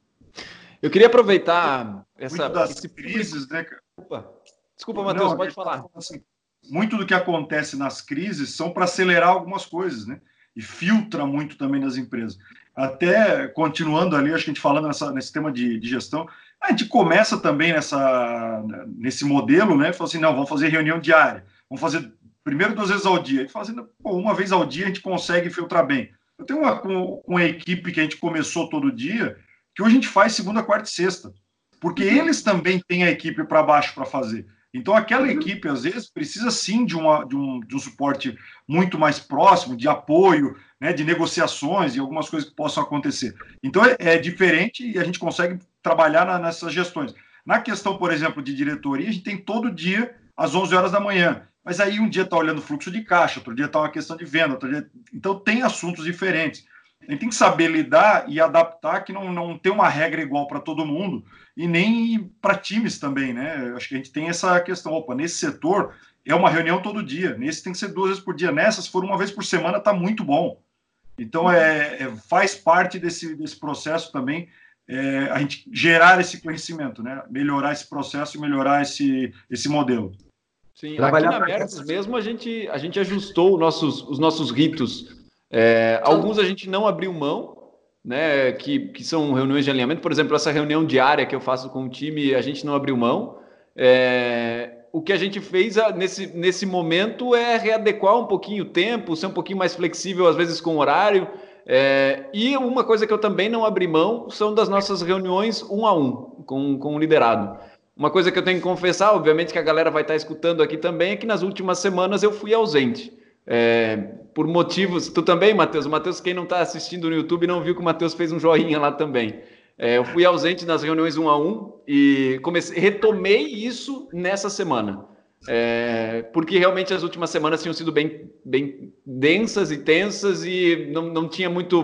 B: Eu queria aproveitar essa...
E: Muito das crises, né,
B: cara? Desculpa, Desculpa Matheus, pode falar.
E: Assim, muito do que acontece nas crises são para acelerar algumas coisas, né? e filtra muito também nas empresas. Até continuando ali, acho que a gente falando nessa, nesse tema de, de gestão, a gente começa também nessa, nesse modelo, né? Fala assim, não, vamos fazer reunião diária, vamos fazer primeiro duas vezes ao dia. Gente fala assim, pô, uma vez ao dia a gente consegue filtrar bem. Eu tenho uma, uma equipe que a gente começou todo dia, que hoje a gente faz segunda, quarta e sexta, porque uhum. eles também têm a equipe para baixo para fazer. Então, aquela uhum. equipe, às vezes, precisa sim de, uma, de, um, de um suporte muito mais próximo, de apoio, né, de negociações e algumas coisas que possam acontecer. Então, é, é diferente e a gente consegue trabalhar na, nessas gestões. Na questão, por exemplo, de diretoria, a gente tem todo dia às 11 horas da manhã. Mas aí um dia está olhando fluxo de caixa, outro dia está uma questão de venda, outro dia... então tem assuntos diferentes. A gente tem que saber lidar e adaptar, que não, não tem uma regra igual para todo mundo e nem para times também, né? Acho que a gente tem essa questão. Opa, nesse setor é uma reunião todo dia, nesse tem que ser duas vezes por dia, nessa, se for uma vez por semana, está muito bom. Então, é, é, faz parte desse, desse processo também é, a gente gerar esse conhecimento, né? melhorar esse processo e melhorar esse, esse modelo.
B: Sim, Trabalhar aqui na Mercos mesmo a gente, a gente ajustou nossos, os nossos ritos é, alguns a gente não abriu mão, né? Que, que são reuniões de alinhamento. Por exemplo, essa reunião diária que eu faço com o time, a gente não abriu mão. É, o que a gente fez nesse, nesse momento é readequar um pouquinho o tempo, ser um pouquinho mais flexível, às vezes com horário. É, e uma coisa que eu também não abri mão são das nossas reuniões um a um com, com o liderado. Uma coisa que eu tenho que confessar, obviamente que a galera vai estar escutando aqui também, é que nas últimas semanas eu fui ausente. É, por motivos. Tu também, Matheus? O Matheus, quem não está assistindo no YouTube, não viu que o Matheus fez um joinha lá também. É, eu fui ausente nas reuniões um a um e comecei, retomei isso nessa semana. É, porque realmente as últimas semanas tinham sido bem, bem densas e tensas e não, não tinha muito.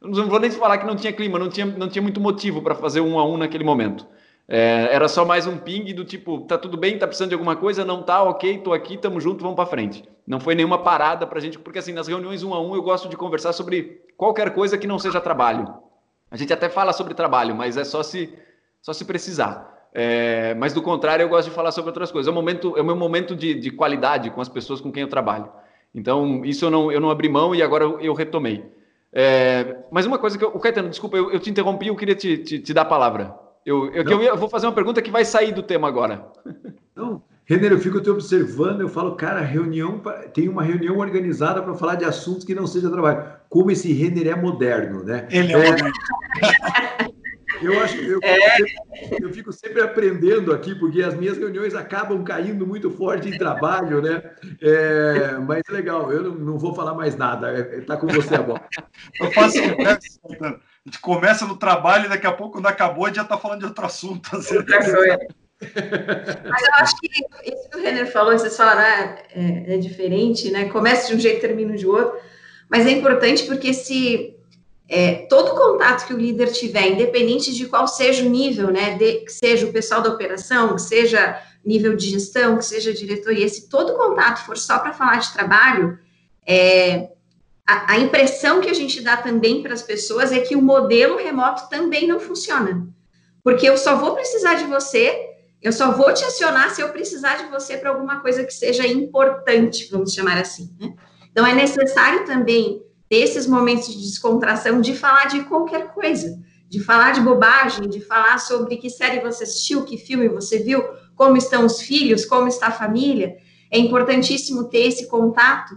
B: Não vou nem falar que não tinha clima, não tinha, não tinha muito motivo para fazer um a um naquele momento. É, era só mais um ping do tipo, tá tudo bem, tá precisando de alguma coisa? Não tá, ok, tô aqui, tamo junto, vamos para frente. Não foi nenhuma parada pra gente, porque assim, nas reuniões um a um eu gosto de conversar sobre qualquer coisa que não seja trabalho. A gente até fala sobre trabalho, mas é só se, só se precisar. É, mas do contrário, eu gosto de falar sobre outras coisas. É o, momento, é o meu momento de, de qualidade com as pessoas com quem eu trabalho. Então, isso eu não, eu não abri mão e agora eu, eu retomei. É, mas uma coisa que eu. O Caetano, desculpa, eu, eu te interrompi, eu queria te, te, te dar a palavra. Eu, eu, eu, eu, vou fazer uma pergunta que vai sair do tema agora.
D: Não, Renner, eu fico te observando, eu falo, cara, reunião tem uma reunião organizada para falar de assuntos que não seja trabalho. Como esse Renner é moderno, né?
E: Ele é, é moderno.
D: Eu acho eu, é. eu, fico sempre aprendendo aqui, porque as minhas reuniões acabam caindo muito forte em trabalho, né? É, mas é legal, eu não, não, vou falar mais nada. Está é, com você a bola.
E: Eu faço a gente começa no trabalho e daqui a pouco, quando acabou, a gente já está falando de outro assunto. Assim.
C: Mas eu acho que isso que o Renner falou, vocês falaram, ah, é, é diferente, né? Começa de um jeito, termina de outro. Mas é importante porque se é, todo contato que o líder tiver, independente de qual seja o nível, né, de, que seja o pessoal da operação, que seja nível de gestão, que seja diretoria, se todo contato for só para falar de trabalho, é, a, impressão que a gente dá também para as pessoas é que o modelo remoto também não funciona. Porque eu só vou precisar de você, eu só vou te acionar se eu precisar de você para alguma coisa que seja importante, vamos chamar assim. Né? Então, é necessário também desses momentos de descontração, de falar de qualquer coisa, de falar de bobagem, de falar sobre que série você assistiu, que filme você viu, como estão os filhos, como está a família. É importantíssimo ter esse contato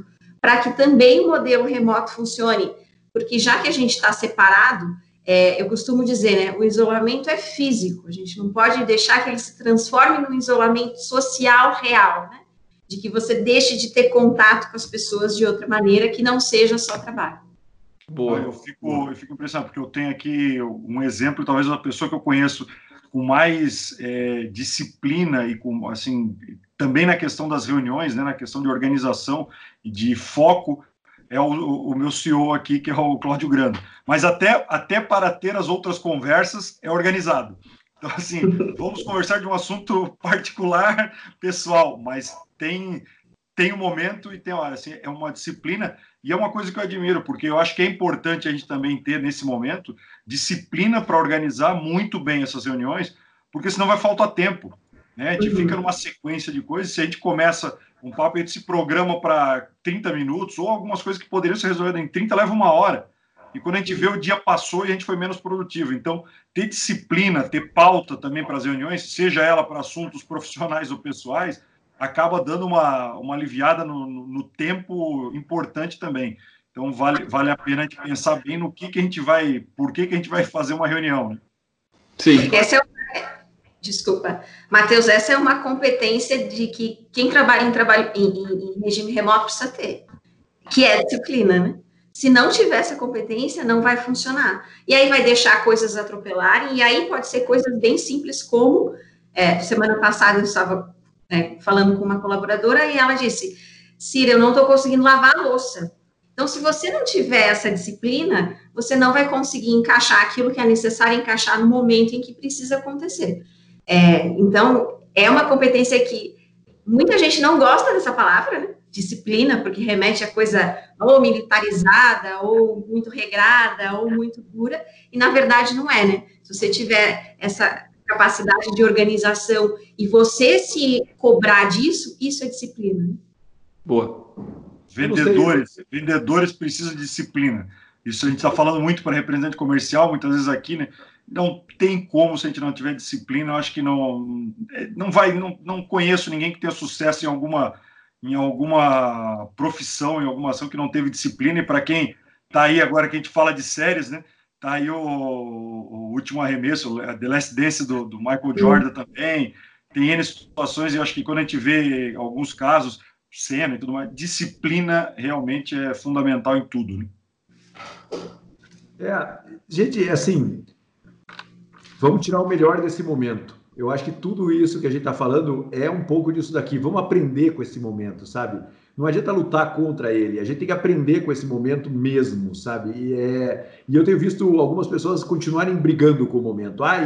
C: para que também o modelo remoto funcione, porque já que a gente está separado, é, eu costumo dizer, né, o isolamento é físico, a gente não pode deixar que ele se transforme num isolamento social real, né? de que você deixe de ter contato com as pessoas de outra maneira que não seja só trabalho.
E: Boa, eu fico, eu fico impressionado, porque eu tenho aqui um exemplo, talvez uma pessoa que eu conheço com mais é, disciplina e com, assim, também na questão das reuniões, né, na questão de organização de foco, é o, o meu CEO aqui, que é o Cláudio Grando. Mas até, até para ter as outras conversas, é organizado. Então, assim, vamos conversar de um assunto particular, pessoal, mas tem tem um momento e tem assim, é uma disciplina e é uma coisa que eu admiro porque eu acho que é importante a gente também ter nesse momento disciplina para organizar muito bem essas reuniões porque senão vai faltar tempo né a gente uhum. fica numa sequência de coisas se a gente começa um papo a gente se programa para 30 minutos ou algumas coisas que poderiam ser resolvidas em 30 leva uma hora e quando a gente vê o dia passou e a gente foi menos produtivo então ter disciplina ter pauta também para as reuniões seja ela para assuntos profissionais ou pessoais acaba dando uma, uma aliviada no, no, no, tempo importante também. Então vale, vale a pena a gente pensar bem no que, que a gente vai, por que, que a gente vai fazer uma reunião. Né?
C: Sim. Essa é Desculpa, Matheus, essa é uma competência de que quem trabalha em trabalho em, em, regime remoto precisa ter, que é disciplina, né? Se não tiver essa competência, não vai funcionar. E aí vai deixar coisas atropelarem, e aí pode ser coisas bem simples, como é, semana passada eu estava né, falando com uma colaboradora, e ela disse: Cira, eu não estou conseguindo lavar a louça. Então, se você não tiver essa disciplina, você não vai conseguir encaixar aquilo que é necessário encaixar no momento em que precisa acontecer. É, então, é uma competência que muita gente não gosta dessa palavra, né? disciplina, porque remete a coisa ou militarizada, ou muito regrada, ou muito dura, e na verdade não é, né? Se você tiver essa capacidade de organização e você se cobrar disso, isso é disciplina. Né?
E: Boa. Vendedores, vendedores precisam de disciplina. Isso a gente está falando muito para representante comercial, muitas vezes aqui, né? Não tem como se a gente não tiver disciplina. Eu acho que não, é, não vai, não, não conheço ninguém que tenha sucesso em alguma, em alguma profissão, em alguma ação que não teve disciplina. E para quem está aí agora que a gente fala de séries, né? tá aí o, o último arremesso, a The Last Dance do, do Michael Jordan também. Tem N situações, e eu acho que quando a gente vê alguns casos, cena e tudo mais, disciplina realmente é fundamental em tudo. Né?
D: É, gente, assim, vamos tirar o melhor desse momento. Eu acho que tudo isso que a gente está falando é um pouco disso daqui. Vamos aprender com esse momento, sabe? Não adianta lutar contra ele, a gente tem que aprender com esse momento mesmo, sabe? E, é... e eu tenho visto algumas pessoas continuarem brigando com o momento. Ah,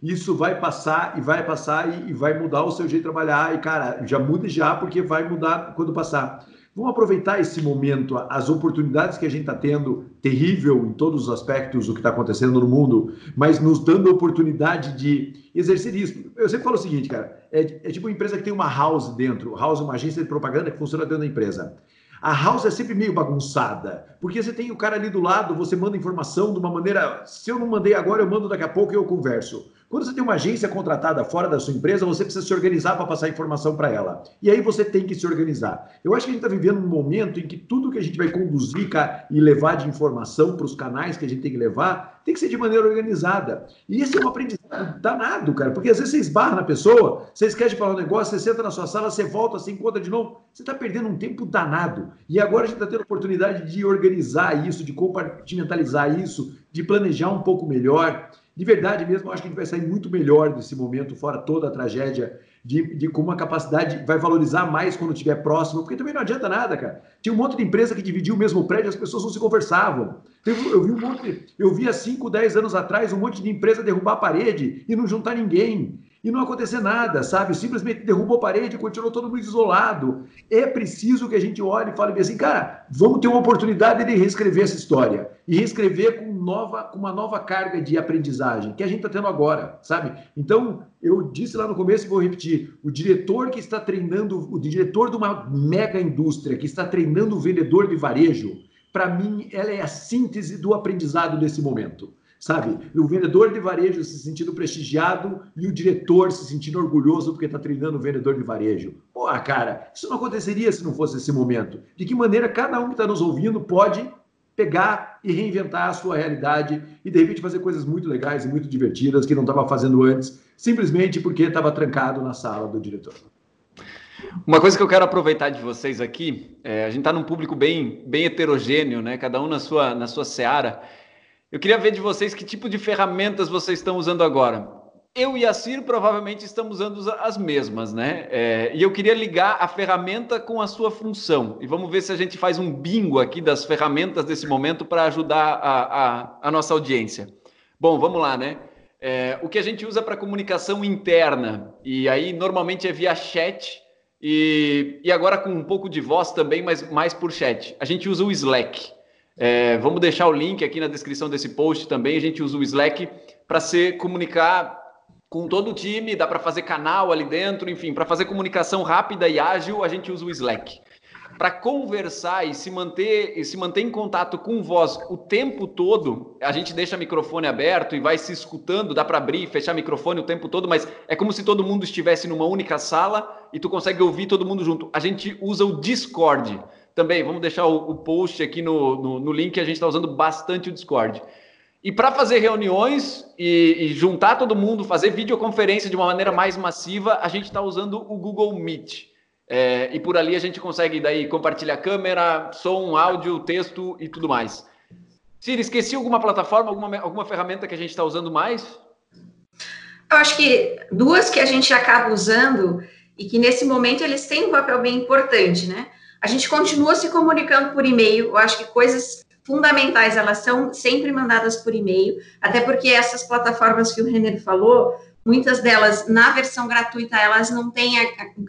D: isso vai passar e vai passar e, e vai mudar o seu jeito de trabalhar. E, cara, já muda já, porque vai mudar quando passar. Vamos aproveitar esse momento, as oportunidades que a gente está tendo, terrível em todos os aspectos o que está acontecendo no mundo, mas nos dando a oportunidade de exercer isso. Eu sempre falo o seguinte, cara, é, é tipo uma empresa que tem uma house dentro, house é uma agência de propaganda que funciona dentro da empresa. A house é sempre meio bagunçada, porque você tem o cara ali do lado, você manda informação de uma maneira. Se eu não mandei agora, eu mando daqui a pouco e eu converso. Quando você tem uma agência contratada fora da sua empresa, você precisa se organizar para passar informação para ela. E aí você tem que se organizar. Eu acho que a gente está vivendo um momento em que tudo que a gente vai conduzir e levar de informação para os canais que a gente tem que levar tem que ser de maneira organizada. E esse é um aprendizado danado, cara, porque às vezes você esbarra na pessoa, você esquece de falar um negócio, você senta na sua sala, você volta, você encontra de novo, você está perdendo um tempo danado. E agora a gente está tendo a oportunidade de organizar isso, de compartimentalizar isso, de planejar um pouco melhor de verdade mesmo, acho que a gente vai sair muito melhor desse momento, fora toda a tragédia, de, de com uma capacidade, vai valorizar mais quando estiver próximo, porque também não adianta nada, cara. Tinha um monte de empresa que dividia o mesmo prédio, as pessoas não se conversavam. Eu, vi um monte, eu vi há 5, 10 anos atrás um monte de empresa derrubar a parede e não juntar ninguém e não acontecer nada, sabe? Simplesmente derrubou a parede continuou todo mundo isolado. É preciso que a gente olhe e fale assim, cara, vamos ter uma oportunidade de reescrever essa história e reescrever com, nova, com uma nova carga de aprendizagem que a gente está tendo agora, sabe? Então, eu disse lá no começo e vou repetir: o diretor que está treinando, o diretor de uma mega indústria que está treinando o vendedor de varejo, para mim, ela é a síntese do aprendizado desse momento sabe? O vendedor de varejo se sentindo prestigiado e o diretor se sentindo orgulhoso porque está treinando o vendedor de varejo. Pô, cara, isso não aconteceria se não fosse esse momento. De que maneira cada um que está nos ouvindo pode pegar e reinventar a sua realidade e de repente fazer coisas muito legais e muito divertidas que não estava fazendo antes, simplesmente porque estava trancado na sala do diretor.
B: Uma coisa que eu quero aproveitar de vocês aqui, é, a gente está num público bem, bem heterogêneo, né? Cada um na sua, na sua seara. Eu queria ver de vocês que tipo de ferramentas vocês estão usando agora. Eu e a Ciro provavelmente estamos usando as mesmas, né? É, e eu queria ligar a ferramenta com a sua função. E vamos ver se a gente faz um bingo aqui das ferramentas desse momento para ajudar a, a, a, nossa audiência. Bom, vamos lá, né? É, o que a gente usa para comunicação interna, e aí normalmente é via chat, e, e agora com um pouco de voz também, mas mais por chat. A gente usa o Slack. É, vamos deixar o link aqui na descrição desse post também. A gente usa o Slack para se comunicar com todo o time, dá para fazer canal ali dentro, enfim, para fazer comunicação rápida e ágil, a gente usa o Slack. Para conversar e se manter e se manter em contato com voz o tempo todo, a gente deixa o microfone aberto e vai se escutando, dá para abrir e fechar o microfone o tempo todo, mas é como se todo mundo estivesse numa única sala e tu consegue ouvir todo mundo junto. A gente usa o Discord também, vamos deixar o, o post aqui no, no, no link, a gente está usando bastante o Discord. E para fazer reuniões e, e, juntar todo mundo, fazer videoconferência de uma maneira mais massiva, a gente está usando o Google Meet. É, e por ali a gente consegue daí compartilhar câmera, som, áudio, texto e tudo mais. Ciro, esqueci alguma plataforma, alguma, alguma ferramenta que a gente está usando mais?
C: Eu acho que duas que a gente acaba usando e que nesse momento eles têm um papel bem importante, né? A gente continua se comunicando por e-mail. Eu acho que coisas fundamentais elas são sempre mandadas por e-mail, até porque essas plataformas que o Renner falou, muitas delas na versão gratuita elas não têm a,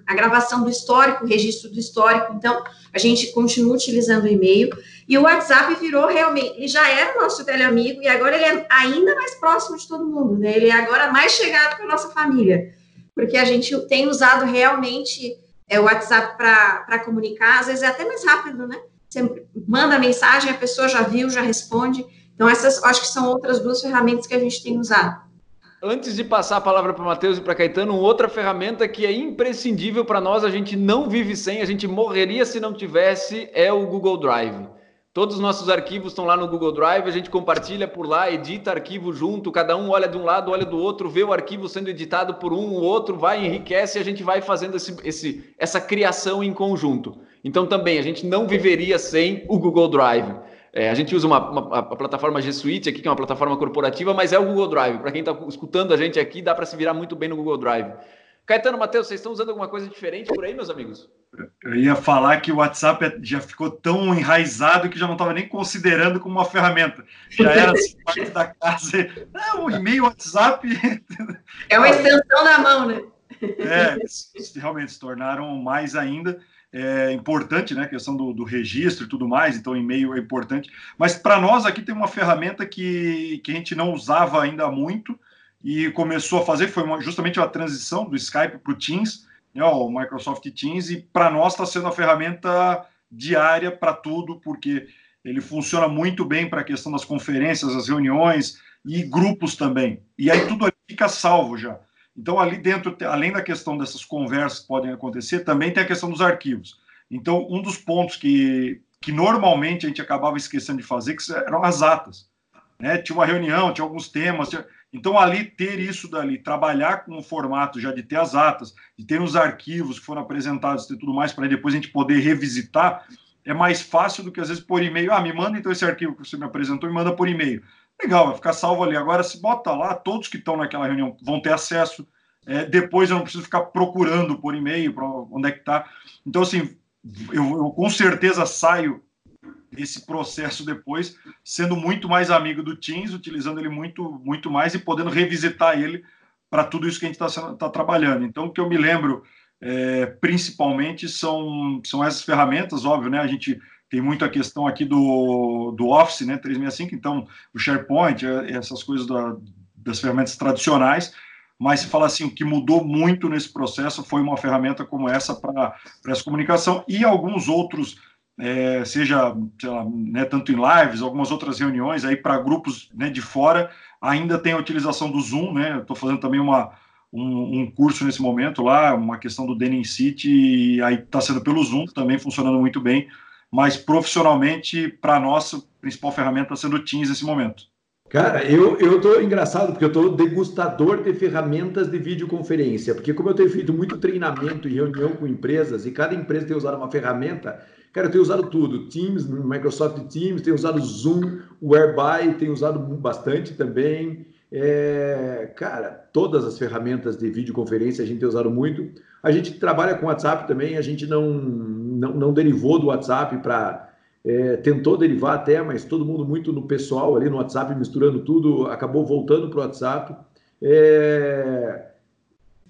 C: a, gravação do histórico, o registro do histórico. Então a gente continua utilizando o e-mail e o WhatsApp virou realmente, ele já era o nosso teleamigo e agora ele é ainda mais próximo de todo mundo, né? Ele é agora mais chegado com a nossa família, porque a gente tem usado realmente é, o WhatsApp para comunicar, às vezes é até mais rápido, né? Você manda mensagem, a pessoa já viu, já responde. Então, essas acho que são outras duas ferramentas que a gente tem usado.
B: Antes de passar a palavra para o Matheus e para Caetano, outra ferramenta que é imprescindível para nós, a gente não vive sem, a gente morreria se não tivesse, é o Google Drive. Todos os nossos arquivos estão lá no Google Drive, a gente compartilha por lá, edita arquivo junto, cada um olha de um lado, olha do outro, vê o arquivo sendo editado por um, o outro vai, enriquece e a gente vai fazendo esse, esse, essa criação em conjunto. Então também a gente não viveria sem o Google Drive. É, a gente usa uma, uma, a plataforma G Suite aqui, que é uma plataforma corporativa, mas é o Google Drive. Para quem está escutando a gente aqui, dá para se virar muito bem no Google Drive. Caetano, Matheus, vocês estão usando alguma coisa diferente por aí, meus amigos?
E: Eu ia falar que o WhatsApp já ficou tão enraizado que já não estava nem considerando como uma ferramenta. Já era assim, parte da casa. Não, o e-mail, WhatsApp.
C: É uma extensão na mão, né?
E: É, realmente se tornaram mais ainda. É importante, né? A questão do, do registro e tudo mais, então e-mail é importante. Mas para nós aqui tem uma ferramenta que, que a gente não usava ainda muito e começou a fazer, foi uma, justamente a transição do Skype para o Teams né, o Microsoft Teams, e para nós está sendo a ferramenta diária para tudo, porque ele funciona muito bem para a questão das conferências, as reuniões e grupos também. E aí tudo ali fica salvo já. Então, ali dentro, além da questão dessas conversas que podem acontecer, também tem a questão dos arquivos. Então, um dos pontos que, que normalmente a gente acabava esquecendo de fazer que eram as atas. Né? Tinha uma reunião, tinha alguns temas. Tinha... Então, ali, ter isso dali, trabalhar com o formato já de ter as atas, de ter os arquivos que foram apresentados e tudo mais, para depois a gente poder revisitar, é mais fácil do que às vezes por e-mail. Ah, me manda então esse arquivo que você me apresentou, me manda por e-mail. Legal, vai ficar salvo ali. Agora, se bota lá, todos que estão naquela reunião vão ter acesso. É, depois eu não preciso ficar procurando por e-mail para onde é que está. Então, assim, eu, eu com certeza saio esse processo depois, sendo muito mais amigo do Teams, utilizando ele muito, muito mais e podendo revisitar ele para tudo isso que a gente está tá trabalhando. Então, o que eu me lembro é, principalmente são, são essas ferramentas, óbvio, né? A gente tem muito a questão aqui do, do Office, né? 365, então o SharePoint, é, essas coisas da, das ferramentas tradicionais, mas se fala assim, o que mudou muito nesse processo foi uma ferramenta como essa para essa comunicação e alguns outros é, seja lá, né, tanto em lives, algumas outras reuniões aí para grupos né, de fora, ainda tem a utilização do Zoom, né? Estou fazendo também uma, um, um, curso nesse momento lá, uma questão do Denim City, e aí está sendo pelo Zoom, também funcionando muito bem, mas profissionalmente, para nós, a principal ferramenta está sendo o Teams nesse momento.
D: Cara, eu, eu tô engraçado porque eu tô degustador de ferramentas de videoconferência, porque como eu tenho feito muito treinamento e reunião com empresas, e cada empresa tem usado uma ferramenta, Cara, eu tenho usado tudo. Teams, Microsoft Teams, tenho usado Zoom, Whereby, tenho usado bastante também. É, cara, todas as ferramentas de videoconferência a gente tem usado muito. A gente trabalha com WhatsApp também, a gente não, não, não derivou do WhatsApp para. É, tentou derivar até, mas todo mundo muito no pessoal ali no WhatsApp, misturando tudo, acabou voltando para o WhatsApp. É,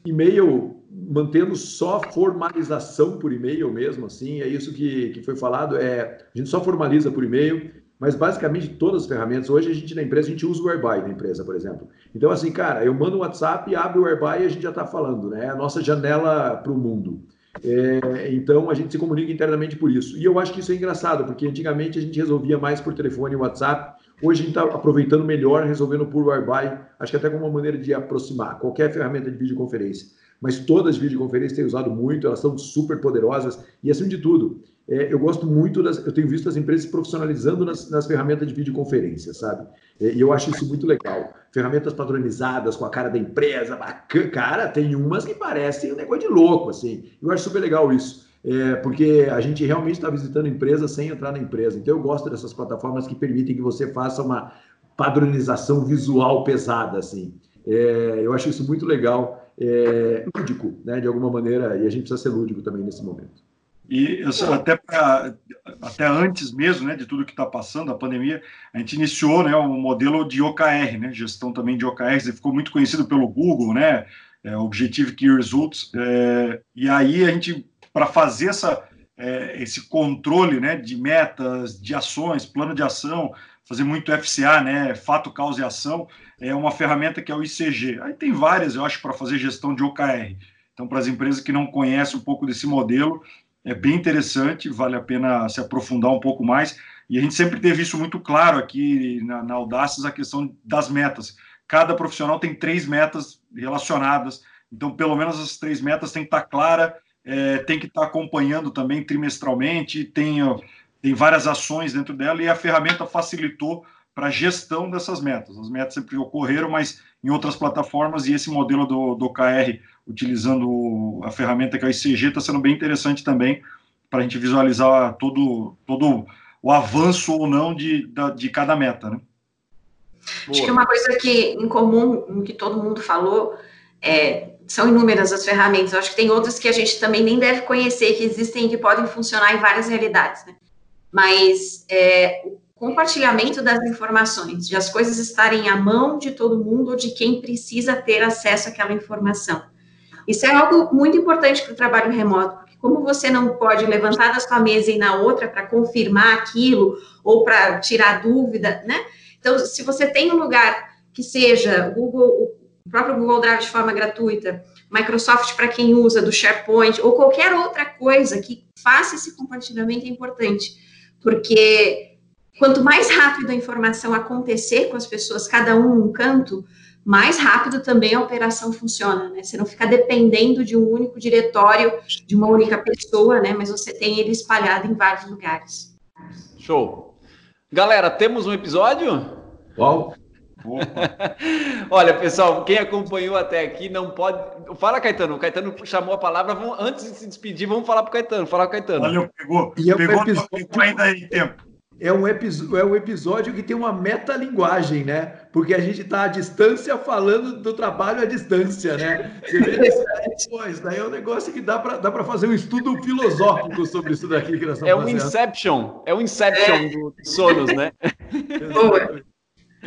D: e-mail mantendo só formalização por e-mail mesmo, assim, é isso que, que foi falado, é, a gente só formaliza por e-mail, mas basicamente todas as ferramentas, hoje a gente na empresa, a gente usa o Whereby na empresa, por exemplo. Então, assim, cara, eu mando um WhatsApp, abre o Whereby e a gente já está falando, né? É a nossa janela para o mundo. É, então, a gente se comunica internamente por isso. E eu acho que isso é engraçado, porque antigamente a gente resolvia mais por telefone e WhatsApp, hoje a gente está aproveitando melhor, resolvendo por Whereby, acho que até como uma maneira de aproximar qualquer ferramenta de videoconferência. Mas todas as videoconferências têm usado muito, elas são super poderosas. E acima de tudo, é, eu gosto muito das, eu tenho visto as empresas profissionalizando nas, nas ferramentas de videoconferência, sabe? É, e eu acho isso muito legal. Ferramentas padronizadas com a cara da empresa, bacana, cara, tem umas que parecem um negócio de louco, assim. Eu acho super legal isso. É, porque a gente realmente está visitando empresas sem entrar na empresa. Então eu gosto dessas plataformas que permitem que você faça uma padronização visual pesada, assim. É, eu acho isso muito legal é, lúdico, né, de alguma maneira, e a gente precisa ser lúdico também nesse momento.
E: E até, pra, até antes mesmo né, de tudo que está passando, a pandemia, a gente iniciou né, um modelo de OKR, né, gestão também de OKRs, ele ficou muito conhecido pelo Google, né, é, Objective Key Results, é, e aí a gente, para fazer essa, é, esse controle né, de metas, de ações, plano de ação, fazer muito FCA, né, fato, causa e ação, é uma ferramenta que é o ICG. Aí tem várias, eu acho, para fazer gestão de OKR. Então, para as empresas que não conhecem um pouco desse modelo, é bem interessante, vale a pena se aprofundar um pouco mais. E a gente sempre teve isso muito claro aqui na, na Audaces, a questão das metas. Cada profissional tem três metas relacionadas, então pelo menos as três metas têm que estar clara, é, tem que estar acompanhando também trimestralmente, tem tem várias ações dentro dela e a ferramenta facilitou para a gestão dessas metas. As metas sempre ocorreram, mas em outras plataformas, e esse modelo do, do KR, utilizando a ferramenta que é o ICG, está sendo bem interessante também para a gente visualizar todo, todo o avanço ou não de, de cada meta. Né?
C: Acho que uma coisa que em comum, que todo mundo falou, é, são inúmeras as ferramentas. acho que tem outras que a gente também nem deve conhecer, que existem e que podem funcionar em várias realidades. Né? Mas é, o compartilhamento das informações, de as coisas estarem à mão de todo mundo ou de quem precisa ter acesso àquela informação. Isso é algo muito importante para o trabalho remoto, como você não pode levantar da sua mesa e ir na outra para confirmar aquilo ou para tirar dúvida, né? Então, se você tem um lugar que seja Google, o próprio Google Drive de forma gratuita, Microsoft para quem usa, do SharePoint, ou qualquer outra coisa que faça esse compartilhamento é importante, porque quanto mais rápido a informação acontecer com as pessoas, cada um num canto, mais rápido também a operação funciona, né? Você não fica dependendo de um único diretório, de uma única pessoa, né? Mas você tem ele espalhado em vários lugares.
B: Show. Galera, temos um episódio?
D: Qual?
B: Olha, pessoal, quem acompanhou até aqui não pode. Fala, Caetano. O Caetano chamou a palavra. Vamos... Antes de se despedir, vamos falar para o Caetano. Fala, Caetano.
E: Valeu, pegou. E pegou, episódio... ainda em tempo
D: é um, é um episódio que tem uma metalinguagem, né? Porque a gente está à distância falando do trabalho à distância, né? Você vê isso daí é um negócio que dá para dá fazer um estudo filosófico sobre isso daqui que nós
B: É um Inception, é um Inception é. do Sonos, né?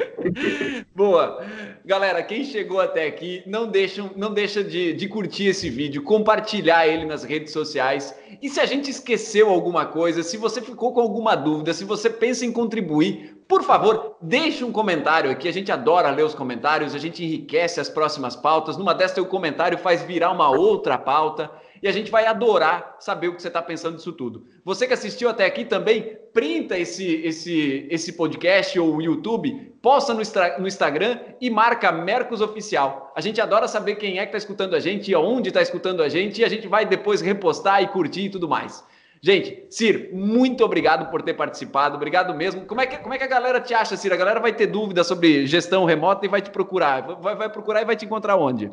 B: Boa. Galera, quem chegou até aqui, não deixa, não deixa de, de curtir esse vídeo, compartilhar ele nas redes sociais. E se a gente esqueceu alguma coisa, se você ficou com alguma dúvida, se você pensa em contribuir, por favor, deixe um comentário aqui. A gente adora ler os comentários, a gente enriquece as próximas pautas. Numa dessas, o comentário faz virar uma outra pauta e a gente vai adorar saber o que você está pensando disso tudo. Você que assistiu até aqui também, printa esse, esse, esse podcast ou o YouTube, posta no, no Instagram e marca Mercos Oficial. A gente adora saber quem é que está escutando a gente e aonde está escutando a gente e a gente vai depois repostar e curtir e tudo mais. Gente, Cir, muito obrigado por ter participado, obrigado mesmo. Como é que, como é que a galera te acha, Cir? A galera vai ter dúvida sobre gestão remota e vai te procurar. Vai, vai procurar e vai te encontrar onde?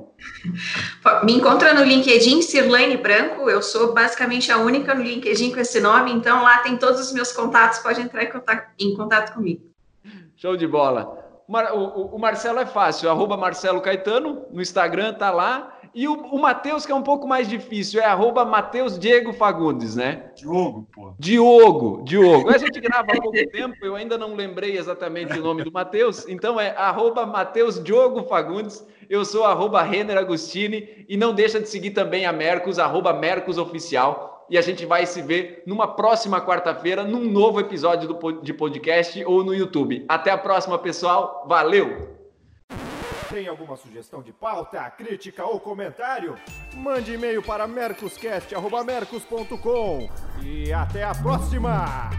C: Me encontra no LinkedIn, Cirlane Branco. Eu sou basicamente a única no LinkedIn com esse nome, então lá tem todos os meus contatos, pode entrar em contato, em contato comigo.
B: Show de bola. O, o, o Marcelo é fácil, arroba Marcelo Caetano, no Instagram tá lá. E o, o Matheus, que é um pouco mais difícil, é arroba Matheus Diego Fagundes, né?
E: Diogo, pô.
B: Diogo, Diogo. A gente grava há pouco tempo, eu ainda não lembrei exatamente o nome do Matheus, então é arroba Matheus Diogo Fagundes. Eu sou arroba Renner Agostini e não deixa de seguir também a Mercos, arroba Mercos Oficial. E a gente vai se ver numa próxima quarta-feira, num novo episódio do, de podcast ou no YouTube. Até a próxima, pessoal. Valeu!
A: Tem alguma sugestão de pauta, crítica ou comentário? Mande e-mail para mercoscast.mercos.com e até a próxima!